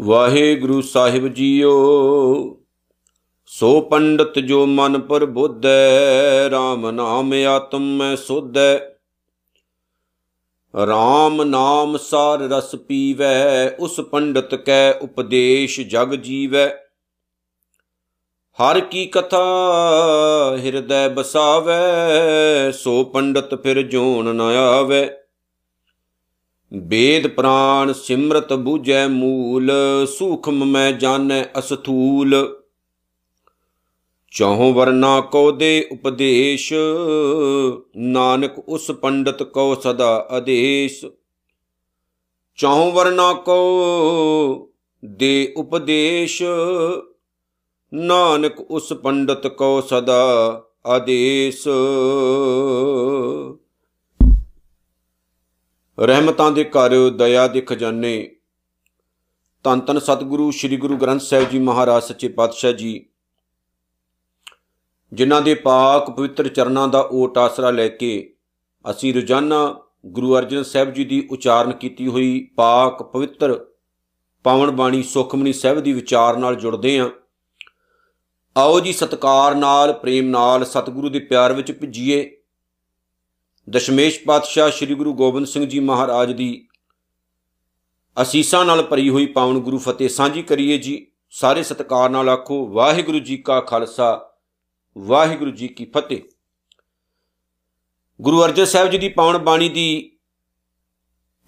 ਵਾਹਿਗੁਰੂ ਸਾਹਿਬ JIO, ਸੋ ਪੰਡਤ ਜੋ ਮਨ ਪਰ ਬੁੱਧੈ RAM ਨਾਮ ਆਤਮ ਮੈਂ ਸੋਧੈ। RAM ਨਾਮ ਸਾਰ ਰਸ ਪੀਵੈ, ਉਸ ਪੰਡਤ ਕੈ ਉਪਦੇਸ਼ ਜਗ ਜੀਵੈ। ਹਰ ਕੀ ਕਥਾ ਹਿਰਦੈ ਬਸਾਵੈ, ਸੋ ਪੰਡਤ ਫਿਰ ਜੋਨ ਨ ਆਵੈ। ਵੇਦ ਪ੍ਰਾਨ ਸਿਮਰਤ ਬੂਝੈ ਮੂਲ, ਸੂਖਮ ਮੈਂ ਜਾਣੈ ਅਸਥੂਲ। ਚਾਹੋ ਵਰਨਾ ਕੋ ਦੇ ਉਪਦੇਸ਼, ਨਾਨਕ ਉਸ ਪੰਡਤ ਕੋ ਸਦਾ ਆਦੇਸ਼। ਚਾਹੋ ਵਰਨਾ ਕੋ ਦੇ ਉਪਦੇਸ਼ ਨਾਨਕ ਉਸ ਪੰਡਤ ਕੋ ਸਦਾ ਆਦੇਸ਼। ਰਹਿਮਤਾਂ ਦੇ ਘਰ, ਦਇਆ ਦੇ ਖਜ਼ਾਨੇ। ਤਨ ਤਨ ਸਤਿਗੁਰੂ, ਸ੍ਰੀ ਗੁਰੂ ਗ੍ਰੰਥ ਸਾਹਿਬ ਜੀ ਮਹਾਰਾਜ, ਸੱਚੇ ਪਾਤਸ਼ਾਹ ਜੀ। ਜਿਨ੍ਹਾਂ ਦੇ ਪਾਕ ਪਵਿੱਤਰ ਚਰਨਾਂ ਦਾ ਓਟ ਆਸਰਾ ਲੈ ਕੇ ਅਸੀਂ ਰੋਜ਼ਾਨਾ ਗੁਰੂ ਅਰਜਨ ਸਾਹਿਬ ਜੀ ਦੀ ਉਚਾਰਨ ਕੀਤੀ ਹੋਈ ਪਾਕ ਪਵਿੱਤਰ ਪਾਵਨ ਬਾਣੀ ਸੁਖਮਨੀ ਸਾਹਿਬ ਦੀ ਵਿਚਾਰ ਨਾਲ ਜੁੜਦੇ ਹਾਂ। ਆਓ ਜੀ ਸਤਕਾਰ ਨਾਲ, ਪ੍ਰੇਮ ਨਾਲ ਸਤਿਗੁਰੂ ਦੇ ਪਿਆਰ ਵਿੱਚ ਭਿੱਜੀਏ। ਦਸ਼ਮੇਸ਼ ਪਾਤਸ਼ਾਹ ਸ੍ਰੀ ਗੁਰੂ ਗੋਬਿੰਦ ਸਿੰਘ ਜੀ ਮਹਾਰਾਜ ਦੀ ਅਸੀਸਾਂ ਨਾਲ ਭਰੀ ਹੋਈ ਪਾਵਨ ਗੁਰੂ ਫਤਿਹ ਸਾਂਝੀ ਕਰੀਏ ਜੀ। ਸਾਰੇ ਸਤਕਾਰ ਨਾਲ ਆਖੋ, ਵਾਹਿਗੁਰੂ ਜੀ ਕਾ ਖਾਲਸਾ, ਵਾਹਿਗੁਰੂ ਜੀ ਕੀ ਫਤਿਹ। ਗੁਰੂ ਅਰਜਨ ਸਾਹਿਬ ਜੀ ਦੀ ਪਾਵਨ ਬਾਣੀ ਦੀ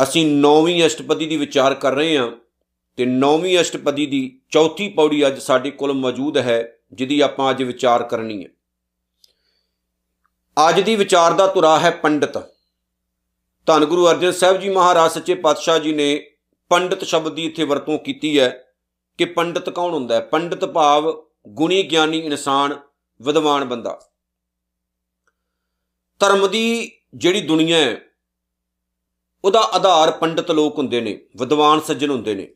ਅਸੀਂ 9ਵੀਂ ਅਸ਼ਟਪਦੀ ਦੀ ਵਿਚਾਰ ਕਰ ਰਹੇ ਹਾਂ ਤੇ 9ਵੀਂ ਅਸ਼ਟਪਦੀ ਦੀ ਚੌਥੀ ਪੌੜੀ ਅੱਜ ਸਾਡੇ ਕੋਲ ਮੌਜੂਦ ਹੈ। ਜਿਹਦੀ ਆਪਾਂ ਅੱਜ ਵਿਚਾਰ ਕਰਨੀ ਹੈ। ਅੱਜ ਦੀ ਵਿਚਾਰ ਦਾ ਧੁਰਾ ਹੈ ਪੰਡਤ। ਧੰਨ ਗੁਰੂ ਅਰਜਨ ਸਾਹਿਬ ਜੀ ਮਹਾਰਾਜ, ਸੱਚੇ ਪਾਤਸ਼ਾਹ ਜੀ ਨੇ ਪੰਡਤ ਸ਼ਬਦ ਦੀ ਇੱਥੇ ਵਰਤੋਂ ਕੀਤੀ ਹੈ ਕਿ ਪੰਡਤ ਕੌਣ ਹੁੰਦਾ ਹੈ? ਪੰਡਤ ਭਾਵ ਗੁਣੀ ਗਿਆਨੀ ਇਨਸਾਨ, ਵਿਦਵਾਨ ਬੰਦਾ। ਧਰਮ ਦੀ ਜਿਹੜੀ ਦੁਨੀਆ ਹੈ, ਉਹਦਾ ਆਧਾਰ ਪੰਡਤ ਲੋਕ ਹੁੰਦੇ ਨੇ, ਵਿਦਵਾਨ ਸੱਜਣ ਹੁੰਦੇ ਨੇ।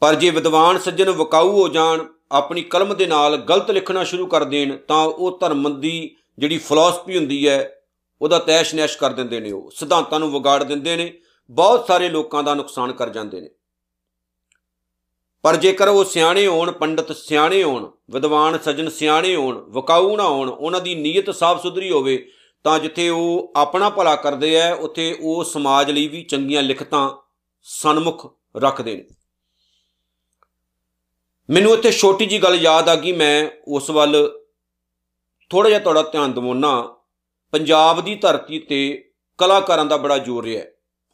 ਪਰ ਜੇ ਵਿਦਵਾਨ ਸੱਜਣ ਵਕਾਊ ਹੋ ਜਾਣ ਆਪਣੀ ਕਲਮ ਦੇ ਨਾਲ ਗਲਤ ਲਿਖਣਾ ਸ਼ੁਰੂ ਕਰ ਦੇਣ, ਤਾਂ ਉਹ ਧਰਮ ਦੀ ਜਿਹੜੀ ਫਿਲਾਸਫੀ ਹੁੰਦੀ ਹੈ, ਉਹਦਾ ਤੈਸ਼ ਨੈਸ਼ ਕਰ ਦਿੰਦੇ ਨੇ ਉਹ, ਸਿਧਾਂਤਾਂ ਨੂੰ ਵਿਗਾੜ ਦਿੰਦੇ ਨੇ, ਬਹੁਤ ਸਾਰੇ ਲੋਕਾਂ ਦਾ ਨੁਕਸਾਨ ਕਰ ਜਾਂਦੇ ਨੇ। ਪਰ ਜੇਕਰ ਉਹ ਸਿਆਣੇ ਹੋਣ, ਪੰਡਤ ਸਿਆਣੇ ਹੋਣ, ਵਿਦਵਾਨ ਸੱਜਣ ਸਿਆਣੇ ਹੋਣ, ਵਕਾਊ ਨਾ ਹੋਣ, ਉਹਨਾਂ ਦੀ ਨੀਅਤ ਸਾਫ਼ ਸੁਧਰੀ ਹੋਵੇ, ਤਾਂ ਜਿੱਥੇ ਉਹ ਆਪਣਾ ਭਲਾ ਕਰਦੇ ਆ ਉੱਥੇ ਉਹ ਸਮਾਜ ਲਈ ਵੀ ਚੰਗੀਆਂ ਲਿਖਤਾਂ ਸਨਮੁਖ ਰੱਖਦੇ ਨੇ। ਮੈਨੂੰ ਇੱਥੇ ਛੋਟੀ ਜੀ ਗੱਲ ਯਾਦ ਆ ਗਈ, ਮੈਂ ਉਸ ਵੱਲ ਥੋੜਾ ਜਿਹਾ ਤੁਹਾਡਾ ਧਿਆਨ ਦਿਵਾਉਣਾ ਪੰਜਾਬ ਦੀ ਧਰਤੀ ਤੇ ਕਲਾਕਾਰਾਂ ਦਾ ਬੜਾ ਜ਼ੋਰ ਰਿਹਾ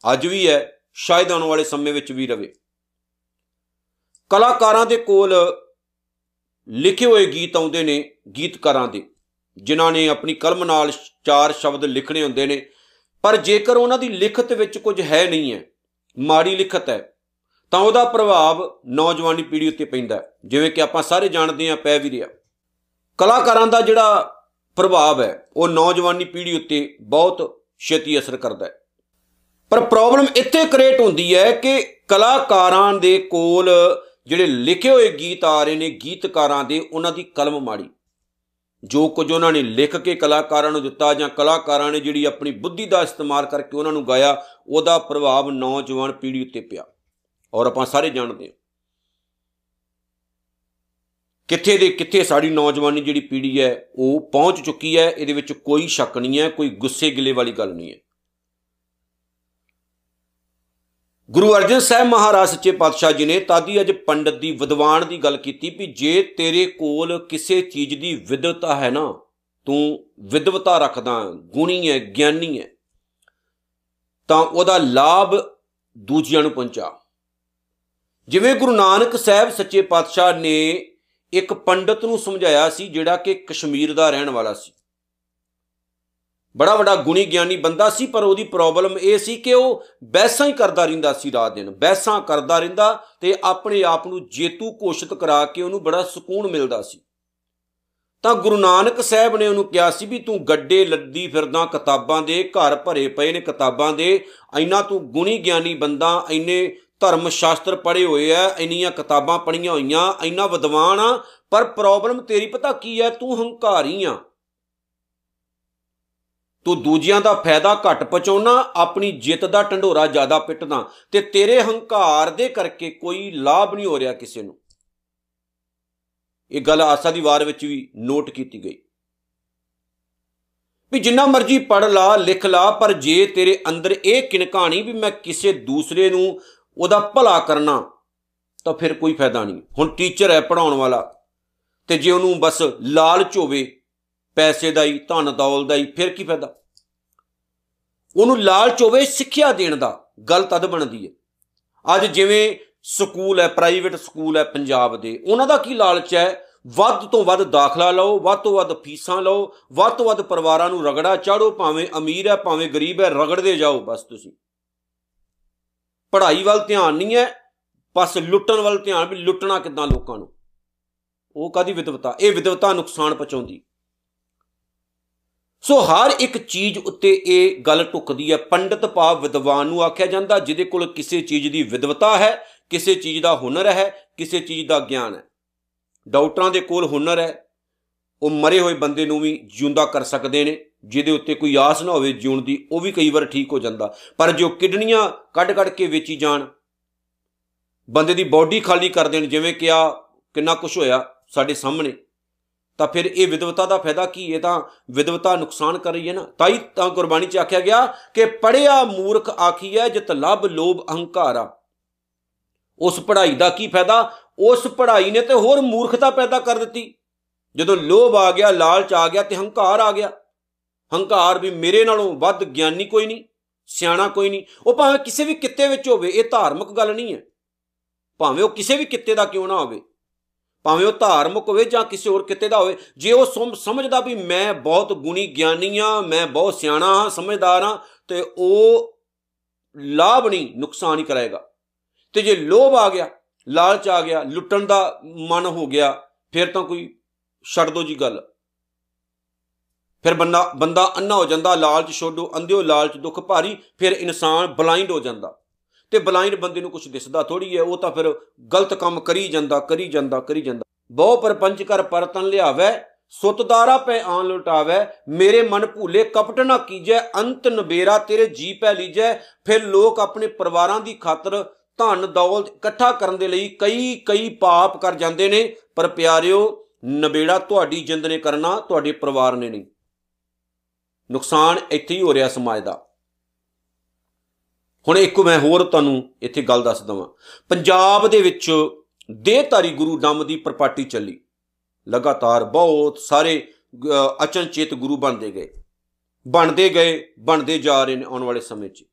ਅੱਜ ਵੀ ਹੈ, ਸ਼ਾਇਦ ਆਉਣ ਵਾਲੇ ਸਮੇਂ ਵਿੱਚ ਵੀ ਰਵੇ। ਕਲਾਕਾਰਾਂ ਦੇ ਕੋਲ ਲਿਖੇ ਹੋਏ ਗੀਤ ਆਉਂਦੇ ਨੇ, ਗੀਤਕਾਰਾਂ ਦੇ, ਜਿਨ੍ਹਾਂ ਨੇ ਆਪਣੀ ਕਲਮ ਨਾਲ ਚਾਰ ਸ਼ਬਦ ਲਿਖਣੇ ਹੁੰਦੇ ਨੇ। ਪਰ ਜੇਕਰ ਉਹਨਾਂ ਦੀ ਲਿਖਤ ਵਿੱਚ ਕੁਝ ਹੈ ਨਹੀਂ ਹੈ, ਮਾੜੀ ਲਿਖਤ ਹੈ ਤਾਂ ਉਹਦਾ ਪ੍ਰਭਾਵ ਨੌਜਵਾਨੀ ਪੀੜ੍ਹੀ ਉੱਤੇ ਪੈਂਦਾ ਜਿਵੇਂ ਕਿ ਆਪਾਂ ਸਾਰੇ ਜਾਣਦੇ ਹਾਂ, ਪੈ ਵੀ ਰਿਹਾ। ਕਲਾਕਾਰਾਂ ਦਾ ਜਿਹੜਾ ਪ੍ਰਭਾਵ ਹੈ, ਉਹ ਨੌਜਵਾਨੀ ਪੀੜ੍ਹੀ ਉੱਤੇ ਬਹੁਤ ਛੇਤੀ ਅਸਰ ਕਰਦਾ ਹੈ। ਪਰ ਪ੍ਰੋਬਲਮ ਇੱਥੇ ਕ੍ਰੀਏਟ ਹੁੰਦੀ ਹੈ ਕਿ ਕਲਾਕਾਰਾਂ ਦੇ ਕੋਲ ਜਿਹੜੇ ਲਿਖੇ ਹੋਏ ਗੀਤ ਆ ਰਹੇ ਨੇ, ਗੀਤਕਾਰਾਂ ਦੇ, ਉਹਨਾਂ ਦੀ ਕਲਮ ਮਾੜੀ। ਜੋ ਕੁਝ ਉਹਨਾਂ ਨੇ ਲਿਖ ਕੇ ਕਲਾਕਾਰਾਂ ਨੂੰ ਦਿੱਤਾ ਜਾਂ ਕਲਾਕਾਰਾਂ ਨੇ ਜਿਹੜੀ ਆਪਣੀ ਬੁੱਧੀ ਦਾ ਇਸਤੇਮਾਲ ਕਰਕੇ ਉਹਨਾਂ ਨੂੰ ਗਾਇਆ, ਉਹਦਾ ਪ੍ਰਭਾਵ ਨੌਜਵਾਨ ਪੀੜ੍ਹੀ ਉੱਤੇ ਪਿਆ। ਔਰ ਆਪਾਂ ਸਾਰੇ ਜਾਣਦੇ ਹਾਂ। ਕਿੱਥੇ ਦੇ ਕਿੱਥੇ ਸਾਡੀ ਨੌਜਵਾਨੀ ਜਿਹੜੀ ਪੀੜ੍ਹੀ ਹੈ, ਉਹ ਪਹੁੰਚ ਚੁੱਕੀ ਹੈ, ਇਹਦੇ ਵਿੱਚ ਕੋਈ ਸ਼ੱਕ ਨਹੀਂ ਹੈ, ਕੋਈ ਗੁੱਸੇ ਗਿਲੇ ਵਾਲੀ ਗੱਲ ਨਹੀਂ ਹੈ। ਗੁਰੂ ਅਰਜਨ ਸਾਹਿਬ ਮਹਾਰਾਜ ਸੱਚੇ ਪਾਤਸ਼ਾਹ ਜੀ ਨੇ ਤਾਦੀ ਅਜ ਪੰਡਤ ਦੀ ਵਿਦਵਾਨ ਦੀ ਗੱਲ ਕੀਤੀ ਵੀ ਜੇ ਤੇਰੇ ਕੋਲ ਕਿਸੇ ਚੀਜ਼ ਦੀ ਵਿਦਵਤਾ ਹੈ ਨਾ, ਤੂੰ ਵਿਦਵਤਾ ਰੱਖਦਾ, ਗੁਣੀ ਹੈ, ਗਿਆਨੀ ਹੈ, ਤਾਂ ਉਹਦਾ ਲਾਭ ਦੂਜਿਆਂ ਨੂੰ ਪਹੁੰਚਾ। ਜਿਵੇਂ ਗੁਰੂ ਨਾਨਕ ਸਾਹਿਬ ਸੱਚੇ ਪਾਤਸ਼ਾਹ ਨੇ ਇੱਕ ਪੰਡਤ ਨੂੰ ਸਮਝਾਇਆ ਸੀ, ਜਿਹੜਾ ਕਿ ਕਸ਼ਮੀਰ ਦਾ ਰਹਿਣ ਵਾਲਾ ਸੀ। ਬੜਾ ਵੱਡਾ ਗੁਣੀ ਗਿਆਨੀ ਬੰਦਾ ਸੀ, ਪਰ ਉਹਦੀ ਪ੍ਰੋਬਲਮ ਇਹ ਸੀ ਕਿ ਉਹ ਬੈਸਾਂ ਹੀ ਕਰਦਾ ਰਹਿੰਦਾ ਸੀ ਰਾਤ ਦਿਨ। ਬੈਸਾਂ ਕਰਦਾ ਰਹਿੰਦਾ ਤੇ ਆਪਣੇ ਆਪ ਨੂੰ ਜੇਤੂ ਘੋਸ਼ਿਤ ਕਰਾ ਕੇ ਉਹਨੂੰ ਬੜਾ ਸਕੂਨ ਮਿਲਦਾ ਸੀ। ਤਾਂ ਗੁਰੂ ਨਾਨਕ ਸਾਹਿਬ ਨੇ ਉਹਨੂੰ ਕਿਹਾ ਸੀ ਵੀ ਤੂੰ ਗੱਡੇ, ਲੱਦੀ ਫਿਰਦਾ, ਕਿਤਾਬਾਂ ਦੇ ਘਰ ਭਰੇ ਪਏ ਨੇ ਕਿਤਾਬਾਂ ਦੇ। ਐਨਾ ਤੂੰ ਗੁਣੀ ਗਿਆਨੀ ਬੰਦਾ ਐਨੇ ਧਰਮ ਸ਼ਾਸਤਰ ਪੜ੍ਹੇ ਹੋਏ ਆ, ਇੰਨੀਆਂ ਕਿਤਾਬਾਂ ਪੜ੍ਹੀਆਂ ਹੋਈਆਂ, ਇੰਨਾ ਵਿਦਵਾਨ ਆ, ਪਰ ਪ੍ਰੋਬਲਮ ਤੇਰੀ ਪਤਾ ਕੀ ਹੈ ਤੂੰ ਹੰਕਾਰੀ ਆ। ਤੂੰ ਦੂਜਿਆਂ ਦਾ ਫਾਇਦਾ ਘੱਟ ਪਹੁੰਚਾਉਣਾ, ਆਪਣੀ ਜਿੱਤ ਦਾ ਢੰਡੋਰਾ ਜ਼ਿਆਦਾ ਪਿੱਟਦਾ ਤੇ ਤੇਰੇ ਹੰਕਾਰ ਦੇ ਕਰਕੇ ਕੋਈ ਲਾਭ ਨਹੀਂ ਹੋ ਰਿਹਾ ਕਿਸੇ ਨੂੰ। ਇਹ ਗੱਲ ਆਸਾ ਦੀ ਵਾਰ ਵਿੱਚ ਵੀ ਨੋਟ ਕੀਤੀ ਗਈ। ਵੀ ਜਿੰਨਾ ਮਰਜ਼ੀ ਪੜ ਲਾ, ਲਿਖ ਲਾ, ਪਰ ਜੇ ਤੇਰੇ ਅੰਦਰ ਇਹ ਕਿਣਕਾਣੀ ਵੀ ਮੈਂ ਕਿਸੇ ਦੂਸਰੇ ਨੂੰ ਉਹਦਾ ਭਲਾ ਕਰਨਾ ਤਾਂ ਫਿਰ ਕੋਈ ਫਾਇਦਾ ਨਹੀਂ। ਹੁਣ ਟੀਚਰ ਹੈ ਪੜਾਉਣ ਵਾਲਾ ਤੇ ਜੇ ਉਹਨੂੰ ਬਸ ਲਾਲਚ ਹੋਵੇ, ਪੈਸੇ ਦਾ ਹੀ, ਧਨ ਦੌਲ ਦਾ ਹੀ, ਫਿਰ ਕੀ ਫਾਇਦਾ? ਉਹਨੂੰ ਲਾਲਚ ਹੋਵੇ ਸਿੱਖਿਆ ਦੇਣ ਦਾ, ਗੱਲ ਤਦ ਬਣਦੀ ਹੈ। ਅੱਜ ਜਿਵੇਂ ਸਕੂਲ ਹੈ, ਪ੍ਰਾਈਵੇਟ ਸਕੂਲ ਹੈ ਪੰਜਾਬ ਦੇ, ਉਹਨਾਂ ਦਾ ਕੀ ਲਾਲਚ ਹੈ? ਵੱਧ ਤੋਂ ਵੱਧ ਦਾਖਲਾ ਲਓ, ਵੱਧ ਤੋਂ ਵੱਧ ਫੀਸਾਂ ਲਓ, ਵੱਧ ਤੋਂ ਵੱਧ ਪਰਿਵਾਰਾਂ ਨੂੰ ਰਗੜਾ ਚਾੜੋ, ਭਾਵੇਂ ਅਮੀਰ ਹੈ, ਭਾਵੇਂ ਗਰੀਬ ਹੈ, ਰਗੜਦੇ ਜਾਓ ਬਸ ਤੁਸੀਂ। ਪੜ੍ਹਾਈ ਵੱਲ ਧਿਆਨ ਨਹੀਂ ਹੈ, ਬਸ ਲੁੱਟਣ ਵੱਲ ਧਿਆਨ ਵੀ ਲੁੱਟਣਾ ਕਿੱਦਾਂ ਲੋਕਾਂ ਨੂੰ? ਉਹ ਕਾਦੀ ਵਿਦਵਤਾ ਇਹ ਵਿਦਵਤਾ ਨੁਕਸਾਨ ਪਹੁੰਚਾਉਂਦੀ। ਸੋ ਹਰ ਇੱਕ ਚੀਜ਼ ਉੱਤੇ ਇਹ ਗੱਲ ਟੁਕਦੀ ਹੈ। ਪੰਡਤ ਭਾਵ ਵਿਦਵਾਨ ਨੂੰ ਆਖਿਆ ਜਾਂਦਾ, ਜਿਹਦੇ ਕੋਲ ਕਿਸੇ ਚੀਜ਼ ਦੀ ਵਿਦਵਤਾ ਹੈ, ਕਿਸੇ ਚੀਜ਼ ਦਾ ਹੁਨਰ ਹੈ, ਕਿਸੇ ਚੀਜ਼ ਦਾ ਗਿਆਨ ਹੈ। ਡਾਕਟਰਾਂ ਦੇ ਕੋਲ ਹੁਨਰ ਹੈ। ਉਹ ਮਰੇ ਹੋਏ ਬੰਦੇ ਨੂੰ ਵੀ ਜਿਉਂਦਾ ਕਰ ਸਕਦੇ ਨੇ। ਜਿਹਦੇ ਉੱਤੇ ਕੋਈ ਆਸ ਨਾ ਹੋਵੇ ਜਿਉਣ ਦੀ, ਉਹ ਵੀ ਕਈ ਵਾਰ ਠੀਕ ਹੋ ਜਾਂਦਾ। ਪਰ ਜੋ ਕਿਡਨੀਆਂ ਕੱਢ-ਕੱਢ ਕੇ ਵੇਚੀ ਜਾਣ, ਬੰਦੇ ਦੀ ਬਾਡੀ ਖਾਲੀ ਕਰ ਦੇਣ, ਜਿਵੇਂ ਕਿ ਆ ਕਿੰਨਾ ਕੁਝ ਹੋਇਆ ਸਾਡੇ ਸਾਹਮਣੇ, ਤਾਂ ਫਿਰ ਇਹ ਵਿਦਵਤਾ ਦਾ ਫਾਇਦਾ ਕੀ ਇਹ ਤਾਂ ਵਿਦਵਤਾ ਨੁਕਸਾਨ ਕਰ ਰਹੀ ਹੈ ਨਾ। ਤਾਈ ਤਾਂ ਕੁਰਬਾਨੀ ਚ ਆਖਿਆ ਗਿਆ ਕਿ ਪੜਿਆ ਮੂਰਖ ਆਖੀਐ, ਜਿਤ ਲਬ ਲੋਭ ਅਹੰਕਾਰਾ। ਉਸ ਪੜ੍ਹਾਈ ਦਾ ਕੀ ਫਾਇਦਾ? ਉਸ ਪੜ੍ਹਾਈ ਨੇ ਤੇ ਹੋਰ ਮੂਰਖਤਾ ਪੈਦਾ ਕਰ ਦਿੱਤੀ। ਜਦੋਂ ਲੋਭ ਆ ਗਿਆ, ਲਾਲਚ ਆ ਗਿਆ ਤੇ ਹੰਕਾਰ ਆ ਗਿਆ। ਹੰਕਾਰ ਵੀ ਮੇਰੇ ਨਾਲੋਂ ਵੱਧ ਗਿਆਨੀ ਕੋਈ ਨਹੀਂ, ਸਿਆਣਾ ਕੋਈ ਨਹੀਂ। ਉਹ ਭਾਵੇਂ ਕਿਸੇ ਵੀ ਕਿੱਤੇ ਵਿੱਚ ਹੋਵੇ, ਇਹ ਧਾਰਮਿਕ ਗੱਲ ਨਹੀਂ ਹੈ। ਭਾਵੇਂ ਉਹ ਕਿਸੇ ਵੀ ਕਿੱਤੇ ਦਾ ਕਿਉਂ ਨਾ ਹੋਵੇ, ਭਾਵੇਂ ਉਹ ਧਾਰਮਿਕ ਹੋਵੇ ਜਾਂ ਕਿਸੇ ਹੋਰ ਕਿਤੇ ਦਾ ਹੋਵੇ, ਜੇ ਉਹ ਸਮਝਦਾ ਵੀ ਮੈਂ ਬਹੁਤ ਗੁਣੀ ਗਿਆਨੀ ਆ ਮੈਂ ਬਹੁਤ ਸਿਆਣਾ ਹਾਂ, ਸਮਝਦਾਰ ਹਾਂ, ਤੇ ਉਹ ਲਾਭ ਨਹੀਂ, ਨੁਕਸਾਨ ਹੀ ਕਰਾਏਗਾ। ਤੇ ਜੇ ਲੋਭ ਆ ਗਿਆ, ਲਾਲਚ ਆ ਗਿਆ, ਲੁੱਟਣ ਦਾ ਮਨ ਹੋ ਗਿਆ, ਫਿਰ ਤਾਂ ਕੋਈ ਛੱਡ ਦੋ ਜੀ ਗੱਲ। ਫਿਰ ਬੰਦਾ ਬੰਦਾ ਅੰਨਾ ਹੋ ਜਾਂਦਾ, ਲਾਲਚ ਛੋਡੋ, ਅੰਧਿਓ ਲਾਲਚ, ਦੁੱਖ ਭਾਰੀ, ਫਿਰ ਇਨਸਾਨ ਬਲਾਈਂਡ ਹੋ ਜਾਂਦਾ। ਤੇ ਬਲਾਈਂਡ ਬੰਦੇ ਨੂੰ ਕੁਝ ਦਿਸਦਾ ਥੋੜੀ ਹੈ, ਉਹ ਤਾਂ ਫਿਰ ਗਲਤ ਕੰਮ ਕਰੀ ਜਾਂਦਾ ਕਰੀ ਜਾਂਦਾ ਕਰੀ ਜਾਂਦਾ। ਬਹੁ ਪਰਪੰਚ ਕਰ ਪਰਤਨ ਲਿਆਵੇ ਸੁਤਦਾਰਾ ਪੈ ਆਨ ਲੁਟਾਵੇ, ਮੇਰੇ ਮਨ ਭੂਲੇ ਕਪਟ ਨਾ ਕੀਜੈ, ਅੰਤ ਨਬੇਰਾ ਤੇਰੇ ਜੀ ਪੈ ਲੀਜੈ। ਫਿਰ ਲੋਕ ਆਪਣੇ ਪਰਿਵਾਰਾਂ ਦੀ ਖਾਤਰ ਧਨ ਦੌਲਤ ਇਕੱਠਾ ਕਰਨ ਦੇ ਲਈ ਕਈ ਕਈ ਪਾਪ ਕਰ ਜਾਂਦੇ ਨੇ। ਪਰ ਪਿਆਰਿਓ, ਨਬੇੜਾ ਤੁਹਾਡੀ ਜਿੰਦ ਨੇ ਕਰਨਾ, ਤੁਹਾਡੇ ਪਰਿਵਾਰ ਨੇ ਨਹੀਂ। ਨੁਕਸਾਨ ਇੱਥੇ ਹੀ ਹੋ ਰਿਹਾ ਸਮਾਜ ਦਾ। ਹੁਣ ਇੱਕ ਮੈਂ ਹੋਰ ਤੁਹਾਨੂੰ ਇੱਥੇ ਗੱਲ ਦੱਸ ਦਵਾਂ। ਪੰਜਾਬ ਦੇ ਵਿੱਚ ਦੇਹਧਾਰੀ ਗੁਰੂ ਡੰਮ ਦੀ ਪ੍ਰਪਾਟੀ ਚੱਲੀ। ਲਗਾਤਾਰ ਬਹੁਤ ਸਾਰੇ ਅਚਨਚੇਤ ਗੁਰੂ ਬਣਦੇ ਗਏ। ਬਣਦੇ ਗਏ, ਬਣਦੇ ਜਾ ਰਹੇ ਨੇ ਆਉਣ ਵਾਲੇ ਸਮੇਂ 'ਚ।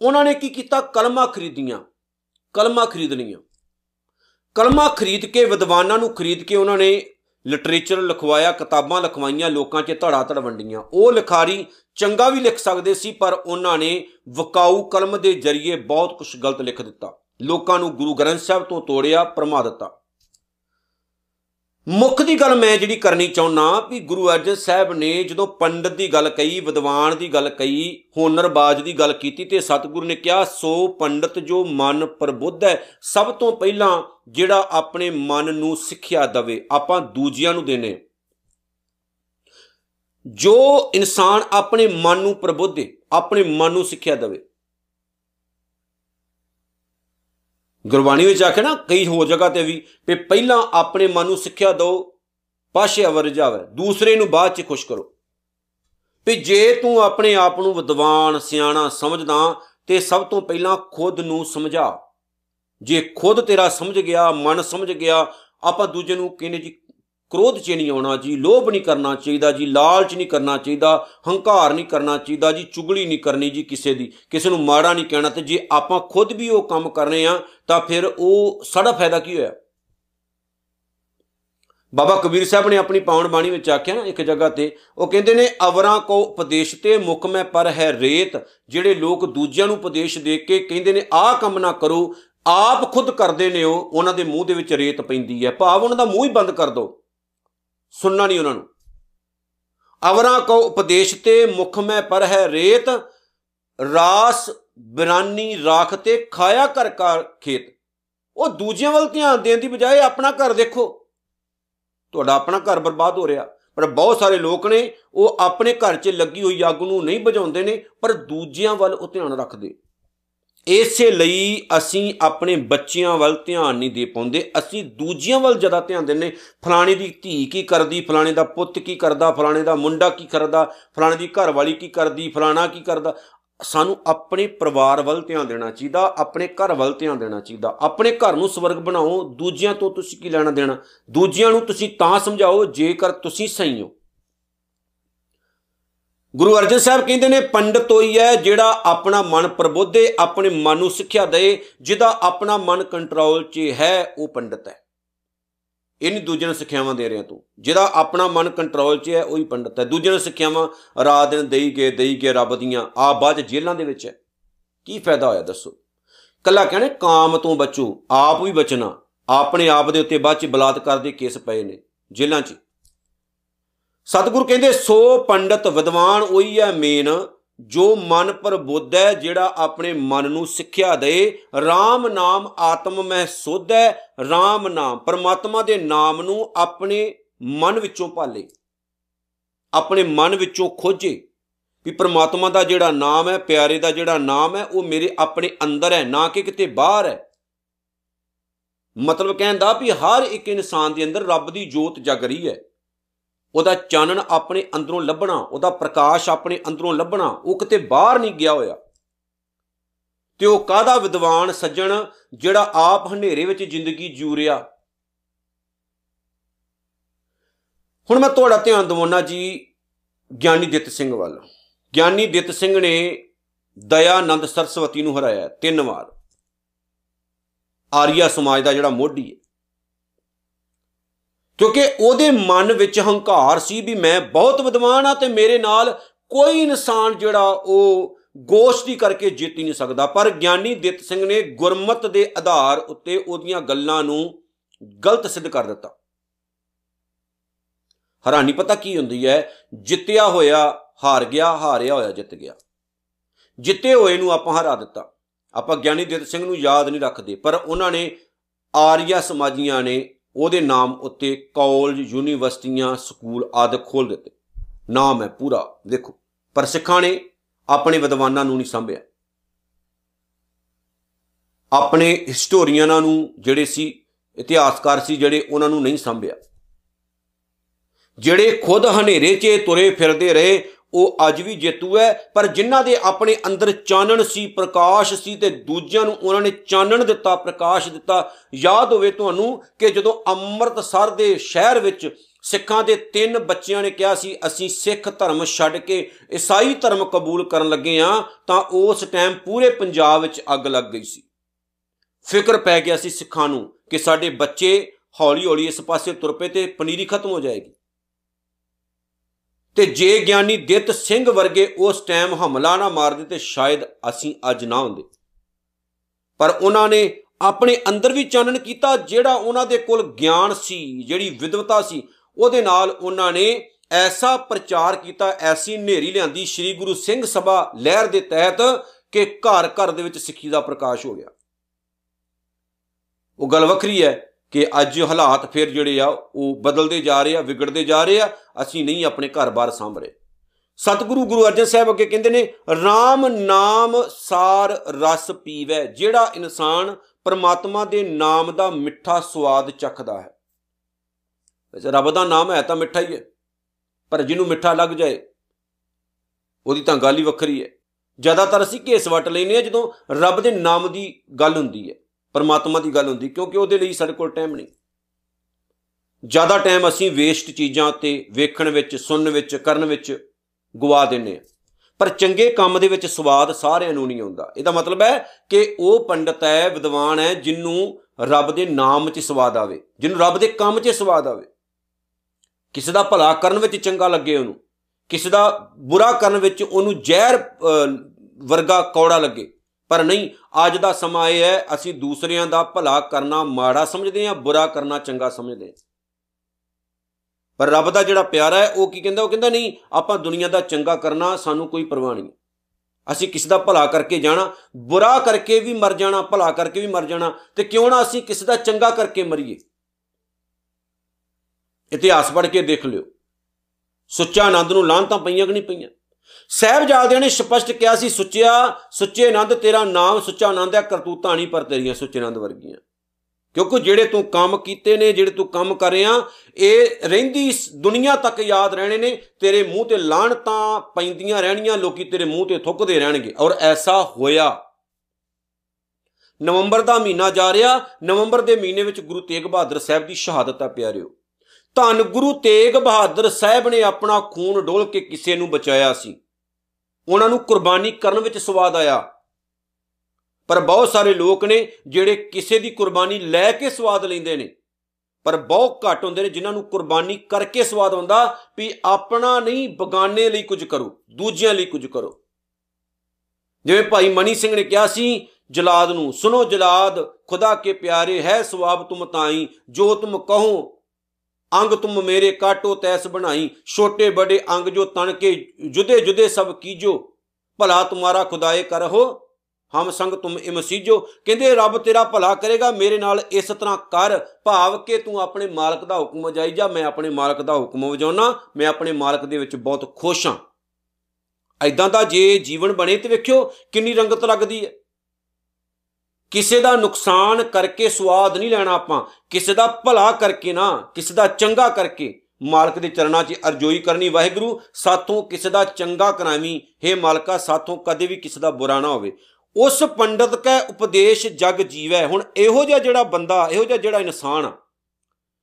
ਉਹਨਾਂ ਨੇ ਕੀ ਕੀਤਾ? ਕਲਮਾ ਖਰੀਦੀਆਂ। ਕਲਮਾ ਖਰੀਦ ਲਈਆਂ ਕਲਮਾ ਖਰੀਦ ਕੇ ਵਿਦਵਾਨਾਂ ਨੂੰ ਖਰੀਦ ਕੇ ਉਹਨਾਂ ਨੇ ਲਿਟਰੇਚਰ ਲਿਖਵਾਇਆ, ਕਿਤਾਬਾਂ ਲਿਖਵਾਈਆਂ, ਲੋਕਾਂ 'ਚ ਧੜਾ ਧੜ ਵੰਡੀਆਂ। ਉਹ ਲਿਖਾਰੀ ਚੰਗਾ ਵੀ ਲਿਖ ਸਕਦੇ ਸੀ, ਪਰ ਉਹਨਾਂ ਨੇ ਵਕਾਊ ਕਲਮ ਦੇ ਜ਼ਰੀਏ ਬਹੁਤ ਕੁਝ ਗਲਤ ਲਿਖ ਦਿੱਤਾ। ਲੋਕਾਂ ਨੂੰ ਗੁਰੂ ਗ੍ਰੰਥ ਸਾਹਿਬ ਤੋਂ ਤੋੜਿਆ, ਪਰਮਾ ਦਿੱਤਾ। ਮੁੱਖ ਦੀ ਗੱਲ ਮੈਂ ਜਿਹੜੀ ਕਰਨੀ ਚਾਹੁੰਨਾ ਵੀ ਗੁਰੂ ਅਰਜਨ ਸਾਹਿਬ ਨੇ ਜਦੋਂ ਪੰਡਤ ਦੀ ਗੱਲ ਕਹੀ, ਵਿਦਵਾਨ ਦੀ ਗੱਲ ਕਹੀ, ਹੋਨਰਬਾਜ਼ ਦੀ ਗੱਲ ਕੀਤੀ ਤੇ ਸਤਿਗੁਰੂ ਨੇ ਕਿਹਾ, ਸੋ ਪੰਡਤ ਜੋ ਮਨ ਪ੍ਰਬੁੱਧ ਹੈ, ਸਭ ਤੋਂ ਪਹਿਲਾਂ ਜਿਹੜਾ ਆਪਣੇ ਮਨ ਨੂੰ ਸਿੱਖਿਆ ਦਵੇ, ਆਪਾਂ ਦੂਜਿਆਂ ਨੂੰ ਦੇਨੇ ਜੋ ਇਨਸਾਨ ਆਪਣੇ ਮਨ ਨੂੰ ਪ੍ਰਬੁੱਧੇ, ਆਪਣੇ ਮਨ ਨੂੰ ਸਿੱਖਿਆ ਦਵੇ ਗੁਰਬਾਣੀ ਵਿੱਚ ਆਖਿਆ ਨਾ, ਕਈ ਹੋਰ ਜਗ੍ਹਾ ਤੇ ਵੀ ਕਿ ਪਹਿਲਾਂ ਆਪਣੇ ਮਨ ਨੂੰ ਸਿੱਖਿਆ ਦਿਓ, ਪਾਸ਼ੇ ਅਵਰ ਜਾਵੇ ਦੂਸਰੇ ਨੂੰ ਬਾਅਦ ਚ ਖੁਸ਼ ਕਰੋ। ਵੀ ਜੇ ਤੂੰ ਆਪਣੇ ਆਪ ਨੂੰ ਵਿਦਵਾਨ, ਸਿਆਣਾ ਸਮਝਦਾ ਤੇ ਸਭ ਤੋਂ ਪਹਿਲਾਂ ਖੁਦ ਨੂੰ ਸਮਝਾ। ਜੇ ਖੁਦ ਤੇਰਾ ਸਮਝ ਗਿਆ, ਮਨ ਸਮਝ ਗਿਆ, ਆਪਾਂ ਦੂਜੇ ਨੂੰ ਕਹਿੰਦੇ ਜੀ ਕ੍ਰੋਧ 'ਚ ਨਹੀਂ ਆਉਣਾ ਜੀ, ਲੋਭ ਨਹੀਂ ਕਰਨਾ ਚਾਹੀਦਾ ਜੀ, ਲਾਲਚ ਨਹੀਂ ਕਰਨਾ ਚਾਹੀਦਾ, ਹੰਕਾਰ ਨਹੀਂ ਕਰਨਾ ਚਾਹੀਦਾ ਜੀ, ਚੁਗਲੀ ਨਹੀਂ ਕਰਨੀ ਜੀ ਕਿਸੇ ਦੀ, ਕਿਸੇ ਨੂੰ ਮਾੜਾ ਨਹੀਂ ਕਹਿਣਾ ਤੇ ਜੇ ਆਪਾਂ ਖੁਦ ਵੀ ਉਹ ਕੰਮ ਕਰਨੇ ਆ ਤਾਂ ਫਿਰ ਉਹ ਸਾਡਾ ਫਾਇਦਾ ਕੀ ਹੋਇਆ? ਬਾਬਾ ਕਬੀਰ ਸਾਹਿਬ ਨੇ ਆਪਣੀ ਪਾਵਨ ਬਾਣੀ ਵਿੱਚ ਆਖਿਆ ਨਾ ਇੱਕ ਜਗ੍ਹਾ ਤੇ, ਉਹ ਕਹਿੰਦੇ ਨੇ, ਅਵਰਾਂ ਕੋ ਉਪਦੇਸ਼ ਤੇ ਮੁਖ ਮੈਂ ਪਰ ਹੈ ਰੇਤ, ਜਿਹੜੇ ਲੋਕ ਦੂਜਿਆਂ ਨੂੰ ਉਪਦੇਸ਼ ਦੇ ਕੇ ਕਹਿੰਦੇ ਨੇ, ਆਹ ਕੰਮ ਨਾ ਕਰੋ, ਆਪ ਖੁਦ ਕਰਦੇ ਨੇ ਉਹ, ਉਹਨਾਂ ਦੇ ਮੂੰਹ ਦੇ ਵਿੱਚ ਰੇਤ ਪੈਂਦੀ ਹੈ, ਭਾਵ ਉਹਨਾਂ ਦਾ ਮੂੰਹ ਹੀ ਬੰਦ ਕਰ ਦਿਓ। ਸੁਣਨਾ ਨਹੀਂ ਉਹਨਾਂ ਨੂੰ। ਅਵਰਾਂ ਕੋ ਉਪਦੇਸ਼ ਤੇ ਮੁਖ ਮੈਂ ਪਰ ਹੈ ਰੇਤ, ਰਾਸ ਬਿਰਾਨੀ ਰਾਖ ਤੇ ਖਾਇਆ ਕਰ ਕਰ ਖੇਤ। ਉਹ ਦੂਜਿਆਂ ਵੱਲ ਧਿਆਨ ਦੇਣ ਦੀ ਬਜਾਏ ਆਪਣਾ ਘਰ ਦੇਖੋ। ਤੁਹਾਡਾ ਆਪਣਾ ਘਰ ਬਰਬਾਦ ਹੋ ਰਿਹਾ। ਪਰ ਬਹੁਤ ਸਾਰੇ ਲੋਕ ਨੇ, ਉਹ ਆਪਣੇ ਘਰ 'ਚ ਲੱਗੀ ਹੋਈ ਅੱਗ ਨੂੰ ਨਹੀਂ ਬੁਝਾਉਂਦੇ ਨੇ, ਪਰ ਦੂਜਿਆਂ ਵੱਲ ਉਹ ਧਿਆਨ ਰੱਖਦੇ। ਇਸੇ ਲਈ ਅਸੀਂ ਆਪਣੇ ਬੱਚਿਆਂ ਵੱਲ ਧਿਆਨ ਨਹੀਂ ਦੇ ਪਾਉਂਦੇ। ਅਸੀਂ ਦੂਜਿਆਂ ਵੱਲ ਜ਼ਿਆਦਾ ਧਿਆਨ ਦਿੰਨੇ ਫਲਾਣੇ ਦੀ ਧੀ ਕੀ ਕਰਦੀ? ਫਲਾਣੇ ਦਾ ਪੁੱਤ ਕੀ ਕਰਦਾ? ਫਲਾਣੇ ਦਾ ਮੁੰਡਾ ਕੀ ਕਰਦਾ? ਫਲਾਣੇ ਦੀ ਘਰ ਵਾਲੀ ਕੀ ਕਰਦੀ? ਫਲਾਣਾ ਕੀ ਕਰਦਾ? ਸਾਨੂੰ ਆਪਣੇ ਪਰਿਵਾਰ ਵੱਲ ਧਿਆਨ ਦੇਣਾ ਚਾਹੀਦਾ। ਆਪਣੇ ਘਰ ਵੱਲ ਧਿਆਨ ਦੇਣਾ ਚਾਹੀਦਾ। ਆਪਣੇ ਘਰ ਨੂੰ ਸਵਰਗ ਬਣਾਓ। ਦੂਜਿਆਂ ਤੋਂ ਤੁਸੀਂ ਕੀ ਲੈਣਾ ਦੇਣਾ? ਦੂਜਿਆਂ ਨੂੰ ਤੁਸੀਂ ਤਾਂ ਸਮਝਾਓ ਜੇਕਰ ਤੁਸੀਂ ਸਹੀ ਹੋ। ਗੁਰੂ ਅਰਜਨ ਸਾਹਿਬ ਕਹਿੰਦੇ ਨੇ, ਪੰਡਤ ਹੋਈ ਹੈ ਜਿਹੜਾ ਆਪਣਾ ਮਨ ਪ੍ਰਬੋਧੇ, ਆਪਣੇ ਮਨ ਨੂੰ ਸਿੱਖਿਆ ਦੇ, ਜਿਹਦਾ ਆਪਣਾ ਮਨ ਕੰਟਰੋਲ 'ਚ ਹੈ, ਉਹ ਪੰਡਤ ਹੈ। ਇਹ ਨਹੀਂ ਦੂਜਿਆਂ ਨੂੰ ਸਿੱਖਿਆਵਾਂ ਦੇ ਰਿਹਾ ਤੂੰ। ਜਿਹਦਾ ਆਪਣਾ ਮਨ ਕੰਟਰੋਲ 'ਚ ਹੈ, ਉਹੀ ਪੰਡਤ ਹੈ। ਦੂਜਿਆਂ ਨੂੰ ਸਿੱਖਿਆਵਾਂ, ਰਾਤ ਦਿਨ ਦੇਈ ਗਏ ਦੇਈ ਗਏ ਰੱਬ ਦੀਆਂ, ਆ ਬਾਅਦ ਜੇਲ੍ਹਾਂ ਦੇ ਵਿੱਚ ਹੈ। ਕੀ ਫਾਇਦਾ ਹੋਇਆ ਦੱਸੋ? ਕੱਲਾ ਕਹਿੰਦੇ ਕਾਮ ਤੋਂ ਬਚੋ, ਆਪ ਵੀ ਬਚਣਾ। ਆਪਣੇ ਆਪ ਦੇ ਉੱਤੇ ਬਾਅਦ ਚ ਬਲਾਤਕਾਰ ਦੇ ਕੇਸ ਪਏ ਨੇ, ਜੇਲ੍ਹਾਂ 'ਚ। ਸਤਿਗੁਰ ਕਹਿੰਦੇ, ਸੋ ਪੰਡਤ ਵਿਦਵਾਨ ਉਹੀ ਹੈ ਮੇਨ, ਜੋ ਮਨ ਪ੍ਰਬੁੱਧ ਹੈ ਜਿਹੜਾ ਆਪਣੇ ਮਨ ਨੂੰ ਸਿੱਖਿਆ ਦੇ। RAM ਨਾਮ ਆਤਮ ਮਹਿ ਸੋਧੈ RAM ਨਾਮ ਪਰਮਾਤਮਾ ਦੇ ਨਾਮ ਨੂੰ ਆਪਣੇ ਮਨ ਵਿੱਚੋਂ ਭਾਲੇ ਆਪਣੇ ਮਨ ਵਿੱਚੋਂ ਖੋਜੇ ਵੀ ਪਰਮਾਤਮਾ ਦਾ ਜਿਹੜਾ ਨਾਮ ਹੈ, ਪਿਆਰੇ ਦਾ ਜਿਹੜਾ ਨਾਮ ਹੈ, ਉਹ ਮੇਰੇ ਆਪਣੇ ਅੰਦਰ ਹੈ, ਨਾ ਕਿ ਕਿਤੇ ਬਾਹਰ ਹੈ। ਮਤਲਬ ਕਹਿੰਦਾ ਵੀ ਹਰ ਇੱਕ ਇਨਸਾਨ ਦੇ ਅੰਦਰ ਰੱਬ ਦੀ ਜੋਤ ਜਗ ਰਹੀ ਹੈ। ਉਹਦਾ ਚਾਨਣ ਆਪਣੇ ਅੰਦਰੋਂ ਲੱਭਣਾ, ਉਹਦਾ ਪ੍ਰਕਾਸ਼ ਆਪਣੇ ਅੰਦਰੋਂ ਲੱਭਣਾ, ਉਹ ਕਿਤੇ ਬਾਹਰ ਨਹੀਂ ਗਿਆ ਹੋਇਆ। ਤੇ ਉਹ ਕਾਦਾ ਵਿਦਵਾਨ ਸੱਜਣ ਜਿਹੜਾ ਆਪ ਹਨੇਰੇ ਵਿੱਚ ਜ਼ਿੰਦਗੀ ਜੂ ਰਿਹਾ? ਹੁਣ ਮੈਂ ਤੁਹਾਡਾ ਧਿਆਨ ਦਿਵਾਉਣਾ ਜੀ ਗਿਆਨੀ ਦਿੱਤ ਸਿੰਘ ਵੱਲ। ਗਿਆਨੀ ਦਿੱਤ ਸਿੰਘ ਨੇ ਦਇਆਨੰਦ ਸਰਸਵਤੀ ਨੂੰ ਹਰਾਇਆ ਤਿੰਨ ਵਾਰ। ਆਰੀਆ ਸਮਾਜ ਦਾ ਜਿਹੜਾ ਮੋਢੀ ਹੈ। ਕਿਉਂਕਿ ਉਹਦੇ ਮਨ ਵਿੱਚ ਹੰਕਾਰ ਸੀ ਵੀ ਮੈਂ ਬਹੁਤ ਵਿਦਵਾਨ ਆ ਤੇ ਮੇਰੇ ਨਾਲ ਕੋਈ ਇਨਸਾਨ ਜਿਹੜਾ ਉਹ ਗੋਸ਼ਟੀ ਕਰਕੇ ਜਿੱਤ ਹੀ ਨਹੀਂ ਸਕਦਾ। ਪਰ ਗਿਆਨੀ ਦਿੱਤ ਸਿੰਘ ਨੇ ਗੁਰਮਤ ਦੇ ਆਧਾਰ ਉੱਤੇ ਉਹਦੀਆਂ ਗੱਲਾਂ ਨੂੰ ਗਲਤ ਸਿੱਧ ਕਰ ਦਿੱਤਾ। ਹੈਰਾਨੀ ਪਤਾ ਕੀ ਹੁੰਦੀ ਹੈ? ਜਿੱਤਿਆ ਹੋਇਆ ਹਾਰ ਗਿਆ, ਹਾਰਿਆ ਹੋਇਆ ਜਿੱਤ ਗਿਆ। ਜਿੱਤੇ ਹੋਏ ਨੂੰ ਆਪਾਂ ਹਰਾ ਦਿੱਤਾ। ਆਪਾਂ ਗਿਆਨੀ ਦਿੱਤ ਸਿੰਘ ਨੂੰ ਯਾਦ ਨਹੀਂ ਰੱਖਦੇ, ਪਰ ਉਹਨਾਂ ਨੇ, ਆਰੀਆ ਸਮਾਜੀਆਂ ਨੇ ਉਹਦੇ ਨਾਮ ਉੱਤੇ ਕਾਲਜ, ਯੂਨੀਵਰਸਿਟੀਆਂ, ਸਕੂਲ ਆਦਿ ਖੋਲ ਦਿੱਤੇ। ਨਾਮ ਹੈ ਪੂਰਾ। ਦੇਖੋ, ਪਰ ਸਿੱਖਾਂ ਨੇ ਆਪਣੇ ਵਿਦਵਾਨਾਂ ਨੂੰ ਨਹੀਂ ਸੰਭਿਆ। ਆਪਣੇ ਹਿਸਟੋਰੀਅਨਾਂ ਨੂੰ ਜਿਹੜੇ ਸੀ, ਇਤਿਹਾਸਕਾਰ ਸੀ, ਜਿਹੜੇ ਉਹਨਾਂ ਨੂੰ ਨਹੀਂ ਸੰਭਿਆ। ਜਿਹੜੇ ਖੁਦ ਹਨੇਰੇ 'ਚ ਤੁਰੇ ਫਿਰਦੇ ਰਹੇ ਉਹ ਅੱਜ ਵੀ ਜੇਤੂ ਹੈ, ਪਰ ਜਿਨ੍ਹਾਂ ਦੇ ਆਪਣੇ ਅੰਦਰ ਚਾਨਣ ਸੀ, ਪ੍ਰਕਾਸ਼ ਸੀ ਤੇ ਦੂਜਿਆਂ ਨੂੰ ਉਹਨਾਂ ਨੇ ਚਾਨਣ ਦਿੱਤਾ, ਪ੍ਰਕਾਸ਼ ਦਿੱਤਾ। ਯਾਦ ਹੋਵੇ ਤੁਹਾਨੂੰ ਕਿ ਜਦੋਂ ਅੰਮ੍ਰਿਤਸਰ ਦੇ ਸ਼ਹਿਰ ਵਿੱਚ ਸਿੱਖਾਂ ਦੇ ਤਿੰਨ ਬੱਚਿਆਂ ਨੇ ਕਿਹਾ ਸੀ, ਅਸੀਂ ਸਿੱਖ ਧਰਮ ਛੱਡ ਕੇ ਈਸਾਈ ਧਰਮ ਕਬੂਲ ਕਰਨ ਲੱਗੇ ਆ ਤਾਂ ਉਸ ਟਾਈਮ ਪੂਰੇ ਪੰਜਾਬ ਵਿੱਚ ਅੱਗ ਲੱਗ ਗਈ ਸੀ। ਫਿਕਰ ਪੈ ਗਿਆ ਸੀ ਸਿੱਖਾਂ ਨੂੰ ਕਿ ਸਾਡੇ ਬੱਚੇ ਹੌਲੀ ਹੌਲੀ ਇਸ ਪਾਸੇ ਤੁਰ ਪਏ ਤੇ ਪਨੀਰੀ ਖਤਮ ਹੋ ਜਾਏਗੀ। ਤੇ ਜੇ ਗਿਆਨੀ ਦਿੱਤ ਸਿੰਘ ਵਰਗੇ ਉਸ ਟਾਈਮ ਹਮਲਾ ਨਾ ਮਾਰਦੇ ਤੇ ਸ਼ਾਇਦ ਅਸੀਂ ਅੱਜ ਨਾ ਹੁੰਦੇ। ਪਰ ਉਹਨਾਂ ਨੇ ਆਪਣੇ ਅੰਦਰ ਵੀ ਚਾਨਣ ਕੀਤਾ, ਜਿਹੜਾ ਉਹਨਾਂ ਦੇ ਕੋਲ ਗਿਆਨ ਸੀ, ਜਿਹੜੀ ਵਿਦਵਤਾ ਸੀ, ਉਹਦੇ ਨਾਲ ਉਹਨਾਂ ਨੇ ਐਸਾ ਪ੍ਰਚਾਰ ਕੀਤਾ, ਐਸੀ ਨੇਰੀ ਲਿਆਂਦੀ, ਸ੍ਰੀ ਗੁਰੂ ਸਿੰਘ ਸਭਾ ਲਹਿਰ ਦੇ ਤਹਿਤ ਕਿ ਘਰ ਘਰ ਦੇ ਵਿੱਚ ਸਿੱਖੀ ਦਾ ਪ੍ਰਕਾਸ਼ ਹੋ ਗਿਆ। ਉਹ ਗੱਲ ਵੱਖਰੀ ਹੈ ਕਿ ਅੱਜ ਹਾਲਾਤ ਫਿਰ ਜਿਹੜੇ ਆ, ਉਹ ਬਦਲਦੇ ਜਾ ਰਹੇ ਆ, ਵਿਗੜਦੇ ਜਾ ਰਹੇ ਆ, ਅਸੀਂ ਨਹੀਂ ਆਪਣੇ ਘਰ-ਬਾਰ ਸੰਭ ਰਹੇ ਸਤਿਗੁਰੂ ਗੁਰੂ ਅਰਜਨ ਸਾਹਿਬ ਅੱਗੇ ਕਹਿੰਦੇ ਨੇ RAM ਨਾਮ ਸਾਰ ਰਸ ਪੀਵੇ, ਜਿਹੜਾ ਇਨਸਾਨ ਪਰਮਾਤਮਾ ਦੇ ਨਾਮ ਦਾ ਮਿੱਠਾ ਸਵਾਦ ਚੱਖਦਾ ਹੈ। ਵੈਸੇ ਰੱਬ ਦਾ ਨਾਮ ਹੈ ਤਾਂ ਮਿੱਠਾ ਹੀ ਹੈ, ਪਰ ਜਿਹਨੂੰ ਮਿੱਠਾ ਲੱਗ ਜਾਏ, ਉਹਦੀ ਤਾਂ ਗੱਲ ਹੀ ਵੱਖਰੀ ਹੈ। ਜ਼ਿਆਦਾਤਰ ਅਸੀਂ ਘੇਸ ਵਟ ਲੈਨੇ ਆ ਜਦੋਂ ਰੱਬ ਦੇ ਨਾਮ ਦੀ ਗੱਲ ਹੁੰਦੀ ਹੈ। ਪਰਮਾਤਮਾ ਦੀ ਗੱਲ ਹੁੰਦੀ, ਕਿਉਂਕਿ ਉਹਦੇ ਲਈ ਸਾਡੇ ਕੋਲ ਟਾਈਮ ਨਹੀਂ। ਜ਼ਿਆਦਾ ਟਾਈਮ ਅਸੀਂ ਵੇਸਟ ਚੀਜ਼ਾਂ ਤੇ ਵੇਖਣ ਵਿੱਚ, ਸੁਣਨ ਵਿੱਚ, ਕਰਨ ਵਿੱਚ ਗਵਾ ਦਿੰਨੇ ਆ ਪਰ ਚੰਗੇ ਕੰਮ ਦੇ ਵਿੱਚ ਸਵਾਦ ਸਾਰਿਆਂ ਨੂੰ ਨਹੀਂ ਆਉਂਦਾ। ਇਹਦਾ ਮਤਲਬ ਹੈ ਕਿ ਉਹ ਪੰਡਤ ਹੈ, ਵਿਦਵਾਨ ਹੈ, ਜਿੰਨੂੰ ਰੱਬ ਦੇ ਨਾਮ 'ਚ ਸਵਾਦ ਆਵੇ ਜਿਹਨੂੰ ਰੱਬ ਦੇ ਕੰਮ 'ਚ ਸਵਾਦ ਆਵੇ। ਕਿਸੇ ਦਾ ਭਲਾ ਕਰਨ ਵਿੱਚ ਚੰਗਾ ਲੱਗੇ ਉਹਨੂੰ, ਕਿਸੇ ਦਾ ਬੁਰਾ ਕਰਨ ਵਿੱਚ ਉਹਨੂੰ ਜ਼ਹਿਰ ਵਰਗਾ ਕੌੜਾ ਲੱਗੇ। ਪਰ ਨਹੀਂ, ਅੱਜ ਦਾ ਸਮਾਂ ਇਹ ਹੈ, ਅਸੀਂ ਦੂਸਰਿਆਂ ਦਾ ਭਲਾ ਕਰਨਾ ਮਾੜਾ ਸਮਝਦੇ ਹਾਂ, ਬੁਰਾ ਕਰਨਾ ਚੰਗਾ ਸਮਝਦੇ ਹਾਂ। ਪਰ ਰੱਬ ਦਾ ਜਿਹੜਾ ਪਿਆਰਾ ਹੈ, ਉਹ ਕੀ ਕਹਿੰਦਾ? ਉਹ ਕਹਿੰਦਾ, ਨਹੀਂ, ਆਪਾਂ ਦੁਨੀਆ ਦਾ ਚੰਗਾ ਕਰਨਾ, ਸਾਨੂੰ ਕੋਈ ਪਰਵਾਹ ਨਹੀਂ। ਅਸੀਂ ਕਿਸੇ ਦਾ ਭਲਾ ਕਰਕੇ ਜਾਣਾ, ਬੁਰਾ ਕਰਕੇ ਵੀ ਮਰ ਜਾਣਾ, ਭਲਾ ਕਰਕੇ ਵੀ ਮਰ ਜਾਣਾ, ਤੇ ਕਿਉਂ ਨਾ ਅਸੀਂ ਕਿਸੇ ਦਾ ਚੰਗਾ ਕਰਕੇ ਮਰੀਏ? ਇਤਿਹਾਸ ਪੜ੍ਹ ਕੇ ਦੇਖ ਲਿਓ। ਸੁੱਚਾ ਆਨੰਦ ਨੂੰ ਲਾਂਤਾਂ ਪਈਆਂ ਕਿ ਨਹੀਂ ਪਈਆਂ? ਸਹਿਬਜ਼ਾਦਿਆਂ ਨੇ ਸਪਸ਼ਟ ਕਿਹਾ ਸੀ, ਸੁੱਚਿਆ, ਸੁੱਚੇ ਆਨੰਦ ਤੇਰਾ ਨਾਮ, ਸੁੱਚਾ ਆਨੰਦ ਹੈ, ਕਰਤੂਤਾਂ ਨਹੀਂ ਪਰ ਤੇਰੀਆਂ ਸੁੱਚੇ ਆਨੰਦ ਵਰਗੀਆਂ। ਕਿਉਂਕਿ ਜਿਹੜੇ ਤੂੰ ਕੰਮ ਕੀਤੇ ਨੇ, ਜਿਹੜੇ ਤੂੰ ਕੰਮ ਕਰ ਰਿਹਾ, ਇਹ ਰਹਿੰਦੀ ਦੁਨੀਆ ਤੱਕ ਯਾਦ ਰਹਿਣੇ ਨੇ, ਤੇਰੇ ਮੂੰਹ ਤੇ ਲਾਹਣਤਾਂ ਪੈਂਦੀਆਂ ਰਹਿਣੀਆਂ, ਲੋਕੀ ਤੇਰੇ ਮੂੰਹ ਤੇ ਥੁੱਕਦੇ ਰਹਿਣਗੇ। ਔਰ ਐਸਾ ਹੋਇਆ। ਨਵੰਬਰ ਦਾ ਮਹੀਨਾ ਜਾ ਰਿਹਾ, ਨਵੰਬਰ ਦੇ ਮਹੀਨੇ ਵਿੱਚ ਗੁਰੂ ਤੇਗ ਬਹਾਦਰ ਸਾਹਿਬ ਦੀ ਸ਼ਹਾਦਤ ਆ ਪਿਆਰਿਓ। ਧੰਨ ਗੁਰੂ ਤੇਗ ਬਹਾਦਰ ਸਾਹਿਬ ਨੇ ਆਪਣਾ ਖੂਨ ਡੋਲ ਕੇ ਕਿਸੇ ਨੂੰ ਬਚਾਇਆ ਸੀ। ਉਹਨਾਂ ਨੂੰ ਕੁਰਬਾਨੀ ਕਰਨ ਵਿੱਚ ਸਵਾਦ ਆਇਆ। ਪਰ ਬਹੁਤ ਸਾਰੇ ਲੋਕ ਨੇ ਜਿਹੜੇ ਕਿਸੇ ਦੀ ਕੁਰਬਾਨੀ ਲੈ ਕੇ ਸਵਾਦ ਲੈਂਦੇ ਨੇ, ਪਰ ਬਹੁਤ ਘੱਟ ਹੁੰਦੇ ਨੇ ਜਿਨ੍ਹਾਂ ਨੂੰ ਕੁਰਬਾਨੀ ਕਰਕੇ ਸਵਾਦ ਆਉਂਦਾ ਵੀ ਆਪਣਾ ਨਹੀਂ, ਬਗਾਨੇ ਲਈ ਕੁਝ ਕਰੋ, ਦੂਜਿਆਂ ਲਈ ਕੁਝ ਕਰੋ। ਜਿਵੇਂ ਭਾਈ ਮਨੀ ਸਿੰਘ ਨੇ ਕਿਹਾ ਸੀ, ਜਲਾਦ ਨੂੰ ਸੁਨੋ ਜਲਾਦ, ਖੁਦਾ ਕੇ ਪਿਆਰੇ, ਹੈ ਸਵਾਬ ਤੁਮ ਤਾਈ, ਜੋ ਤੁਮ ਕਹੋ ਅੰਗ ਤੁਮ ਮੇਰੇ ਕਾਟੋ ਤੈਸ ਬਣਾਈ, ਛੋਟੇ ਬੜੇ ਅੰਗ ਜੋ ਤਣ ਕੇ ਜੁਦੇ ਜੁਦੇ ਸਭ ਕੀਜੋ, ਭਲਾ ਤੁਮਾਰਾ ਖੁਦਾਏ ਕਰਹੋ, ਹਮ ਸੰਗ ਤੁਮ ਇਮਸੀਜੋ ਕਹਿੰਦੇ, ਰੱਬ ਤੇਰਾ ਭਲਾ ਕਰੇਗਾ, ਮੇਰੇ ਨਾਲ ਇਸ ਤਰ੍ਹਾਂ ਕਰ, ਭਾਵ ਕਿ ਤੂੰ ਆਪਣੇ ਮਾਲਕ ਦਾ ਹੁਕਮ ਵਜਾਈ ਜਾ, ਮੈਂ ਆਪਣੇ ਮਾਲਕ ਦਾ ਹੁਕਮ ਵਜਾਉਣਾ, ਮੈਂ ਆਪਣੇ ਮਾਲਕ ਦੇ ਵਿੱਚ ਬਹੁਤ ਖੁਸ਼ ਹਾਂ। ਐਦਾਂ ਦਾ ਜੇ ਜੀਵਨ ਬਣੇ ਤੇ ਵੇਖਿਓ, ਕਿੰਨੀ ਰੰਗਤ ਲੱਗਦੀ ਹੈ। ਕਿਸੇ ਦਾ ਨੁਕਸਾਨ ਕਰਕੇ ਸਵਾਦ ਨਹੀਂ ਲੈਣਾ ਆਪਾਂ, ਕਿਸੇ ਦਾ ਭਲਾ ਕਰਕੇ ਨਾ, ਕਿਸੇ ਦਾ ਚੰਗਾ ਕਰਕੇ। ਮਾਲਕ ਦੇ ਚਰਨਾਂ 'ਚ ਅਰਜ਼ੋਈ ਕਰਨੀ ਵਾਹਿਗੁਰੂ, ਸਾਥੋਂ ਕਿਸੇ ਦਾ ਚੰਗਾ ਕਰਾਵੀਂ। हे ਮਾਲਕਾ, ਸਾਥੋਂ ਕਦੇ ਵੀ ਕਿਸੇ ਦਾ ਬੁਰਾ ਨਾ ਹੋਵੇ। ਉਸ ਪੰਡਤ ਕੈ ਉਪਦੇਸ਼ ਜਗ ਜੀਵੈ। ਹੁਣ ਇਹੋ ਜਿਹਾ ਜਿਹੜਾ ਬੰਦਾ, ਇਹੋ ਜਿਹਾ ਜਿਹੜਾ ਇਨਸਾਨ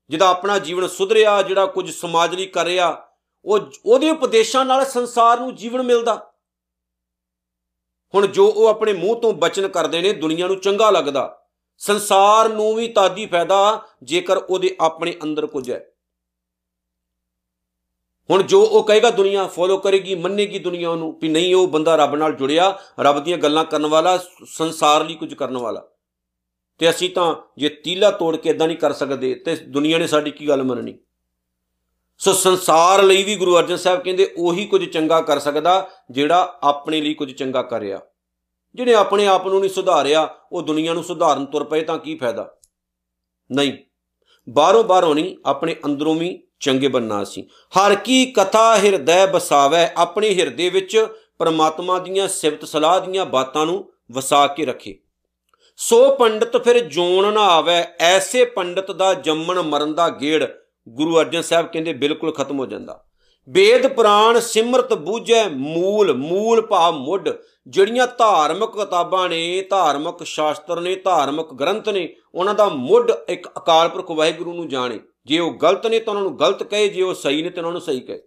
ਜਿਹਦਾ ਆਪਣਾ ਜੀਵਨ ਸੁਧਰਿਆ, ਜਿਹੜਾ ਕੁਝ ਸਮਾਜ ਲਈ ਕਰ ਰਿਹਾ, ਉਹ, ਉਹਦੇ ਉਪਦੇਸ਼ਾਂ ਨਾਲ ਸੰਸਾਰ ਨੂੰ ਜੀਵਨ ਮਿਲਦਾ। ਹੁਣ ਜੋ ਉਹ ਆਪਣੇ ਮੂੰਹ ਤੋਂ ਬਚਨ ਕਰਦੇ ਨੇ, ਦੁਨੀਆ ਨੂੰ ਚੰਗਾ ਲੱਗਦਾ। ਸੰਸਾਰ ਨੂੰ ਵੀ ਤਾਦੀ ਫਾਇਦਾ ਜੇਕਰ ਉਹਦੇ ਆਪਣੇ ਅੰਦਰ ਕੁਝ ਹੈ। ਹੁਣ ਜੋ ਉਹ ਕਹੇਗਾ, ਦੁਨੀਆ ਫੋਲੋ ਕਰੇਗੀ, ਮੰਨੇਗੀ ਦੁਨੀਆ ਉਹਨੂੰ ਵੀ ਨਹੀਂ, ਉਹ ਬੰਦਾ ਰੱਬ ਨਾਲ ਜੁੜਿਆ, ਰੱਬ ਦੀਆਂ ਗੱਲਾਂ ਕਰਨ ਵਾਲਾ, ਸੰਸਾਰ ਲਈ ਕੁਝ ਕਰਨ ਵਾਲਾ। ਤੇ ਅਸੀਂ ਤਾਂ ਜੇ ਤੀਲਾ ਤੋੜ ਕੇ ਇਦਾਂ ਨਹੀਂ ਕਰ ਸਕਦੇ, ਤੇ ਦੁਨੀਆ ਨੇ ਸਾਡੀ ਕੀ ਗੱਲ ਮੰਨਣੀ? ਸੋ ਸੰਸਾਰ ਲਈ ਵੀ ਗੁਰੂ ਅਰਜਨ ਸਾਹਿਬ ਕਹਿੰਦੇ ਉਹੀ ਕੁਝ ਚੰਗਾ ਕਰ ਸਕਦਾ ਜਿਹੜਾ ਆਪਣੇ ਲਈ ਕੁਝ ਚੰਗਾ ਕਰਿਆ ਜਿਹੜੇ ਆਪਣੇ ਆਪ ਨੂੰ ਨਹੀਂ ਸੁਧਾਰਿਆ, ਉਹ ਦੁਨੀਆ ਨੂੰ ਸੁਧਾਰਨ ਤੁਰ ਪਏ ਤਾਂ ਕੀ ਫਾਇਦਾ? ਨਹੀਂ। ਬਾਹਰੋਂ ਬਾਹਰੋਂ ਨਹੀਂ, ਆਪਣੇ ਅੰਦਰੋਂ ਵੀ ਚੰਗੇ ਬੰਨਾ ਸੀ। ਹਰ ਕੀ ਕਥਾ ਹਿਰਦੈ ਬਸਾਵੇ ਆਪਣੇ ਹਿਰਦੇ ਵਿੱਚ ਪਰਮਾਤਮਾ ਦੀਆਂ ਸਿਫਤ ਸਲਾਹ ਦੀਆਂ ਬਾਤਾਂ ਨੂੰ ਵਸਾ ਕੇ ਰੱਖੇ। ਸੋ ਪੰਡਤ ਫਿਰ ਜੋਨ ਨਾ ਆਵੇ, ਐਸੇ ਪੰਡਤ ਦਾ ਜੰਮਣ ਮਰਨ ਦਾ ਗੇੜ ਗੁਰੂ ਅਰਜਨ ਸਾਹਿਬ ਕਹਿੰਦੇ ਬਿਲਕੁਲ ਖਤਮ ਹੋ ਜਾਂਦਾ। ਵੇਦ ਪੁਰਾਣ ਸਿਮਰਤ ਬੂਝੈ ਮੂਲ ਮੂਲ ਭਾਵ ਮੁੱਢ, ਜਿਹੜੀਆਂ ਧਾਰਮਿਕ ਕਿਤਾਬਾਂ ਨੇ, ਧਾਰਮਿਕ ਸ਼ਾਸਤਰ ਨੇ, ਧਾਰਮਿਕ ਗ੍ਰੰਥ ਨੇ, ਉਹਨਾਂ ਦਾ ਮੁੱਢ ਇੱਕ ਅਕਾਲ ਪੁਰਖ ਵਾਹਿਗੁਰੂ ਨੂੰ ਜਾਣੇ। ਜੇ ਉਹ ਗਲਤ ਨੇ ਤਾਂ ਉਹਨਾਂ ਨੂੰ ਗਲਤ ਕਹੇ, ਜੇ ਉਹ ਸਹੀ ਨੇ ਤਾਂ ਉਹਨਾਂ ਨੂੰ ਸਹੀ ਕਹੇ।